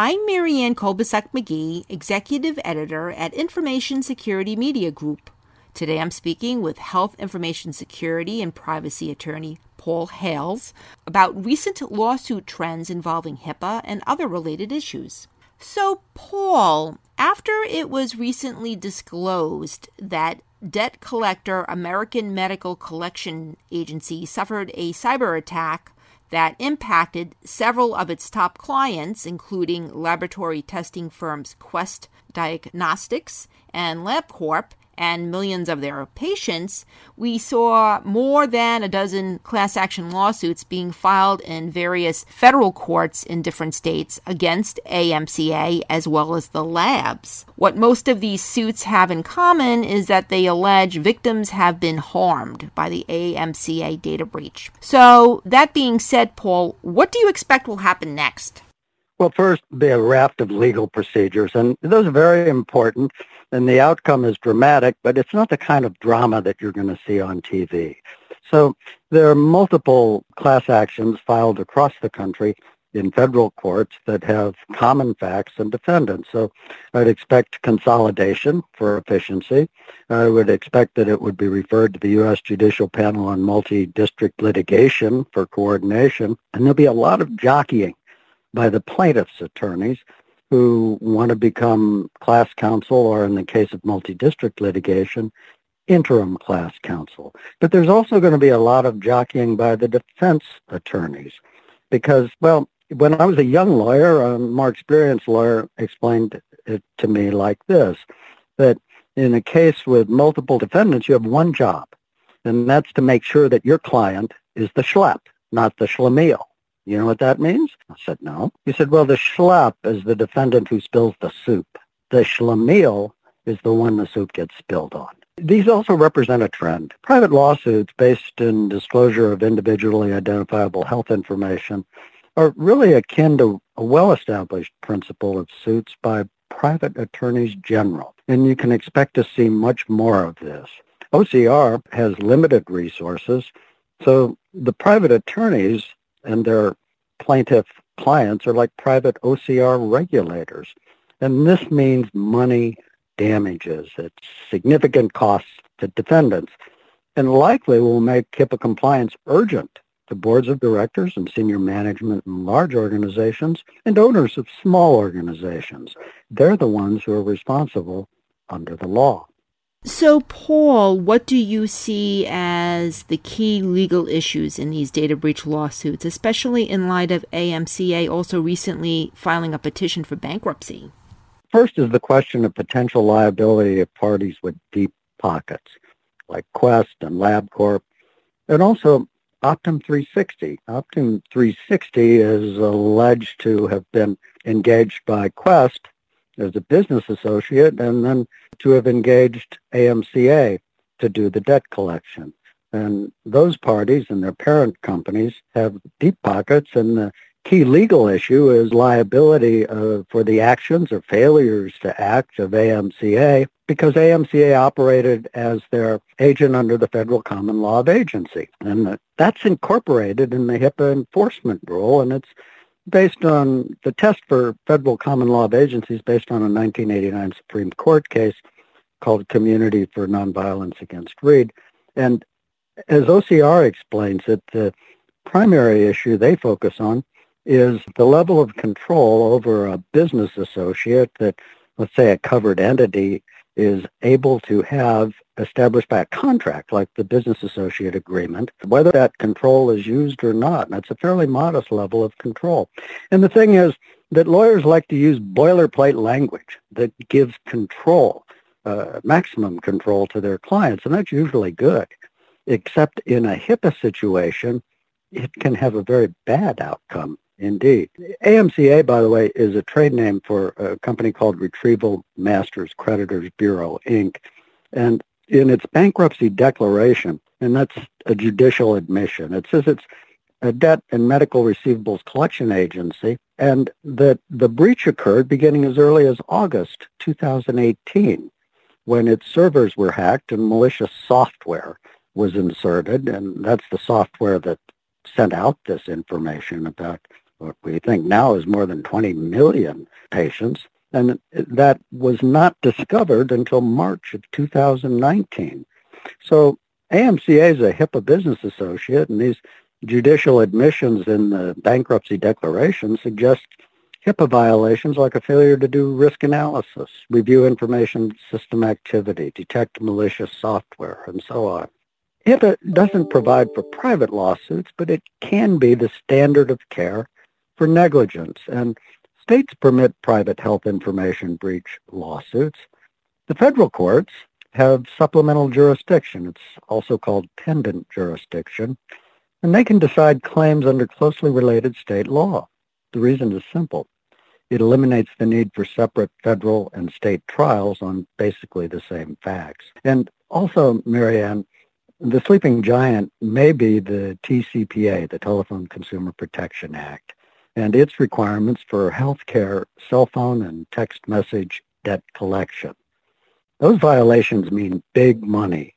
I'm Marianne Kolbasuk McGee, Executive Editor at Information Security Media Group. Today I'm speaking with Health Information Security and Privacy Attorney Paul Hales about recent lawsuit trends involving HIPAA and other related issues. So, Paul, after it was recently disclosed that debt collector American Medical Collection Agency suffered a cyber attack that impacted several of its top clients, including laboratory testing firms Quest Diagnostics and LabCorp, and millions of their patients, we saw more than a dozen class action lawsuits being filed in various federal courts in different states against AMCA as well as the labs. What most of these suits have in common is that they allege victims have been harmed by the AMCA data breach. So, that being said, Paul, what do you expect will happen next? Well, first, the raft of legal procedures, and those are very important and the outcome is dramatic, but it's not the kind of drama that you're going to see on TV. So there are multiple class actions filed across the country in federal courts that have common facts and defendants. So I'd expect consolidation for efficiency. I would expect that it would be referred to the U.S. Judicial Panel on Multi-District Litigation for coordination. And there'll be a lot of jockeying by the plaintiffs' attorneys who want to become class counsel or in the case of multi-district litigation, interim class counsel. But there's also going to be a lot of jockeying by the defense attorneys because, well, when I was a young lawyer, a more experienced lawyer explained it to me like this, that in a case with multiple defendants, you have one job, and that's to make sure that your client is the schlep, not the schlemiel. You know what that means? I said, no. He said, well, the schlep is the defendant who spills the soup. The schlemiel is the one the soup gets spilled on. These also represent a trend. Private lawsuits based in disclosure of individually identifiable health information are really akin to a well-established principle of suits by private attorneys general. And you can expect to see much more of this. OCR has limited resources, so the private attorneys and their plaintiff clients are like private OCR regulators. And this means money damages. It's significant costs to defendants and likely will make HIPAA compliance urgent to boards of directors and senior management in large organizations and owners of small organizations. They're the ones who are responsible under the law. So, Paul, what do you see as the key legal issues in these data breach lawsuits, especially in light of AMCA also recently filing a petition for bankruptcy? First is the question of potential liability of parties with deep pockets, like Quest and LabCorp, and also Optum 360. Optum 360 is alleged to have been engaged by Quest as a business associate and then to have engaged AMCA to do the debt collection. And those parties and their parent companies have deep pockets and the key legal issue is liability uh, for the actions or failures to act of AMCA because AMCA operated as their agent under the federal common law of agency. And that's incorporated in the HIPAA enforcement rule and it's based on the test for federal common law of agencies based on a 1989 Supreme Court case called Community for Nonviolence Against Reid. And as OCR explains it, the primary issue they focus on is the level of control over a business associate that, let's say, a covered entity is able to have established by a contract like the business associate agreement, whether that control is used or not. And that's a fairly modest level of control. And the thing is that lawyers like to use boilerplate language that gives control, uh, maximum control to their clients, and that's usually good. Except in a HIPAA situation, it can have a very bad outcome Indeed. AMCA, by the way, is a trade name for a company called Retrieval Masters Creditors Bureau, Inc. And in its bankruptcy declaration, and that's a judicial admission, it says it's a debt and medical receivables collection agency, and that the breach occurred beginning as early as August 2018 when its servers were hacked and malicious software was inserted, and that's the software that sent out this information about what we think now is more than 20 million patients. And that was not discovered until March of 2019. So AMCA is a HIPAA business associate, and these judicial admissions in the bankruptcy declaration suggest HIPAA violations like a failure to do risk analysis, review information system activity, detect malicious software, and so on. HIPAA doesn't provide for private lawsuits, but it can be the standard of care for negligence, and states permit private health information breach lawsuits. The federal courts have supplemental jurisdiction. It's also called pendent jurisdiction, and they can decide claims under closely related state law. The reason is simple. It eliminates the need for separate federal and state trials on basically the same facts. And also, Marianne, the sleeping giant may be the TCPA, the Telephone Consumer Protection Act, and its requirements for healthcare cell phone and text message debt collection. Those violations mean big money,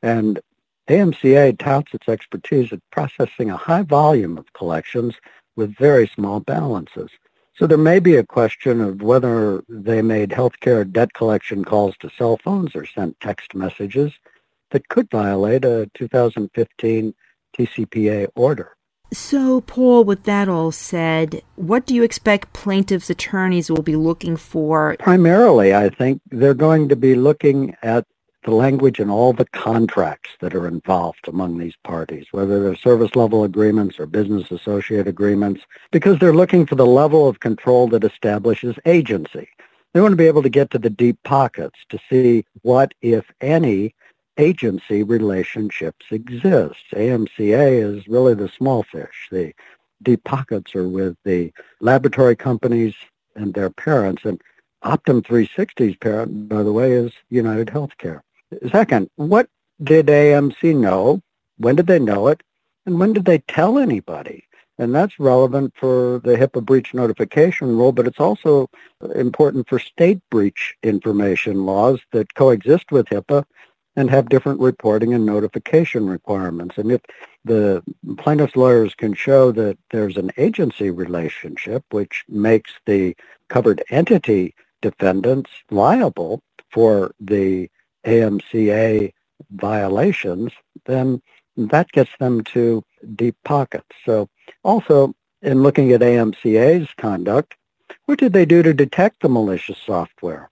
and AMCA touts its expertise at processing a high volume of collections with very small balances. So there may be a question of whether they made healthcare debt collection calls to cell phones or sent text messages that could violate a 2015 TCPA order. So, Paul, with that all said, what do you expect plaintiffs' attorneys will be looking for? Primarily, I think they're going to be looking at the language in all the contracts that are involved among these parties, whether they're service level agreements or business associate agreements, because they're looking for the level of control that establishes agency. They want to be able to get to the deep pockets to see what, if any, agency relationships exist. AMCA is really the small fish. The deep pockets are with the laboratory companies and their parents. And Optum 360's parent, by the way, is United Healthcare. Second, what did AMC know? When did they know it? And when did they tell anybody? And that's relevant for the HIPAA breach notification rule, but it's also important for state breach information laws that coexist with HIPAA and have different reporting and notification requirements. And if the plaintiff's lawyers can show that there's an agency relationship, which makes the covered entity defendants liable for the AMCA violations, then that gets them to deep pockets. So also in looking at AMCA's conduct, what did they do to detect the malicious software?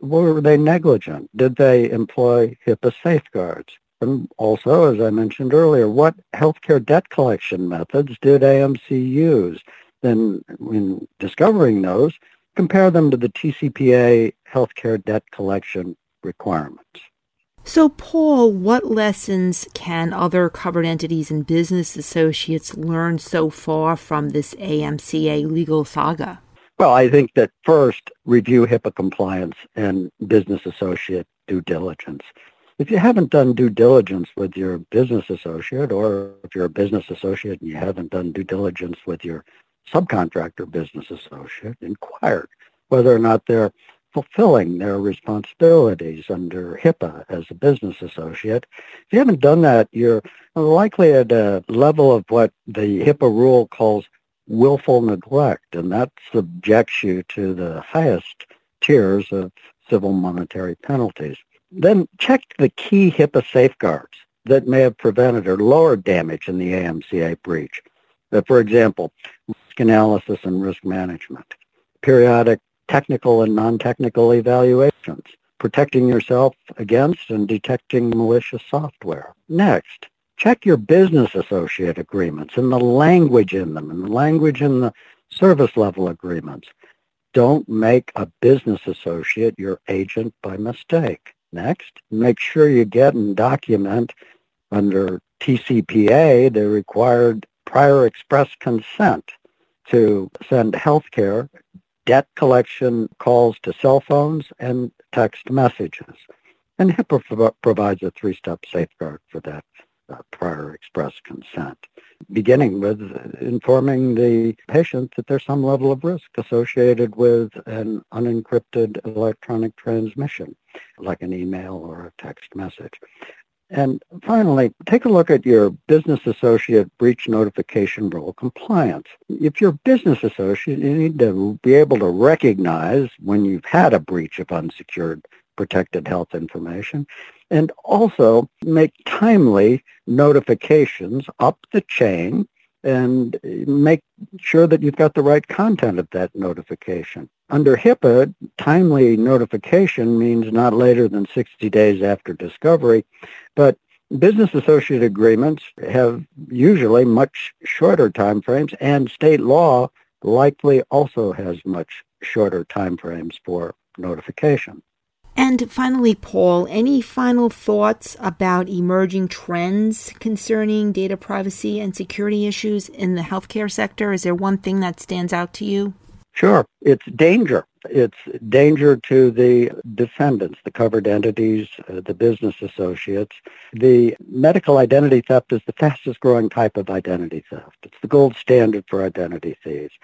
Were they negligent? Did they employ HIPAA safeguards? And also, as I mentioned earlier, what healthcare debt collection methods did AMC use? Then in discovering those, compare them to the TCPA healthcare debt collection requirements. So, Paul, what lessons can other covered entities and business associates learn so far from this AMCA legal saga? Well, I think that first, review HIPAA compliance and business associate due diligence. If you haven't done due diligence with your business associate, or if you're a business associate and you haven't done due diligence with your subcontractor business associate, inquire whether or not they're fulfilling their responsibilities under HIPAA as a business associate. If you haven't done that, you're likely at a level of what the HIPAA rule calls willful neglect, and that subjects you to the highest tiers of civil monetary penalties. Then check the key HIPAA safeguards that may have prevented or lowered damage in the AMCA breach. Uh, for example, risk analysis and risk management, periodic technical and non-technical evaluations, protecting yourself against and detecting malicious software. Next, check your business associate agreements and the language in them and the language in the service level agreements. Don't make a business associate your agent by mistake. Next, make sure you get and document under TCPA the required prior express consent to send healthcare debt collection calls to cell phones and text messages. And HIPAA provides a three-step safeguard for that prior express consent, beginning with informing the patient that there's some level of risk associated with an unencrypted electronic transmission, like an email or a text message. And finally, take a look at your business associate breach notification rule compliance. If you're a business associate, you need to be able to recognize when you've had a breach of unsecured protected health information and also make timely notifications up the chain and make sure that you've got the right content of that notification. Under HIPAA, timely notification means not later than 60 days after discovery, but business associate agreements have usually much shorter time frames, and state law likely also has much shorter time frames for notification. And finally, Paul, any final thoughts about emerging trends concerning data privacy and security issues in the healthcare sector? Is there one thing that stands out to you? Sure. It's danger. It's danger to the defendants, the covered entities, uh, the business associates. The medical identity theft is the fastest growing type of identity theft. It's the gold standard for identity thieves.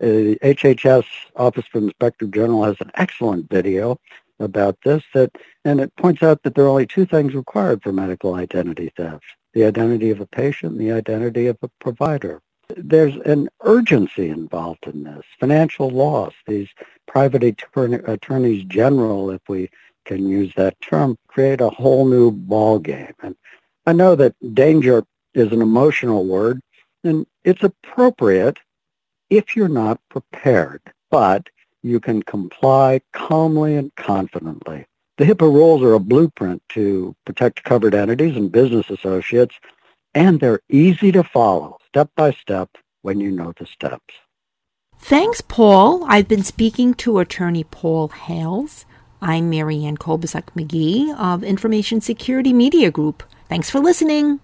Uh, HHS Office for Inspector General has an excellent video about this that and it points out that there are only two things required for medical identity theft the identity of a patient and the identity of a provider. There's an urgency involved in this financial loss. These private attorneys general if we can use that term create a whole new ball game and i know that danger is an emotional word and it's appropriate if you're not prepared. But you can comply calmly and confidently. The HIPAA rules are a blueprint to protect covered entities and business associates, and they're easy to follow step by step when you know the steps. Thanks, Paul. I've been speaking to attorney Paul Hales. I'm Marianne Kolbasuk McGee of Information Security Media Group. Thanks for listening.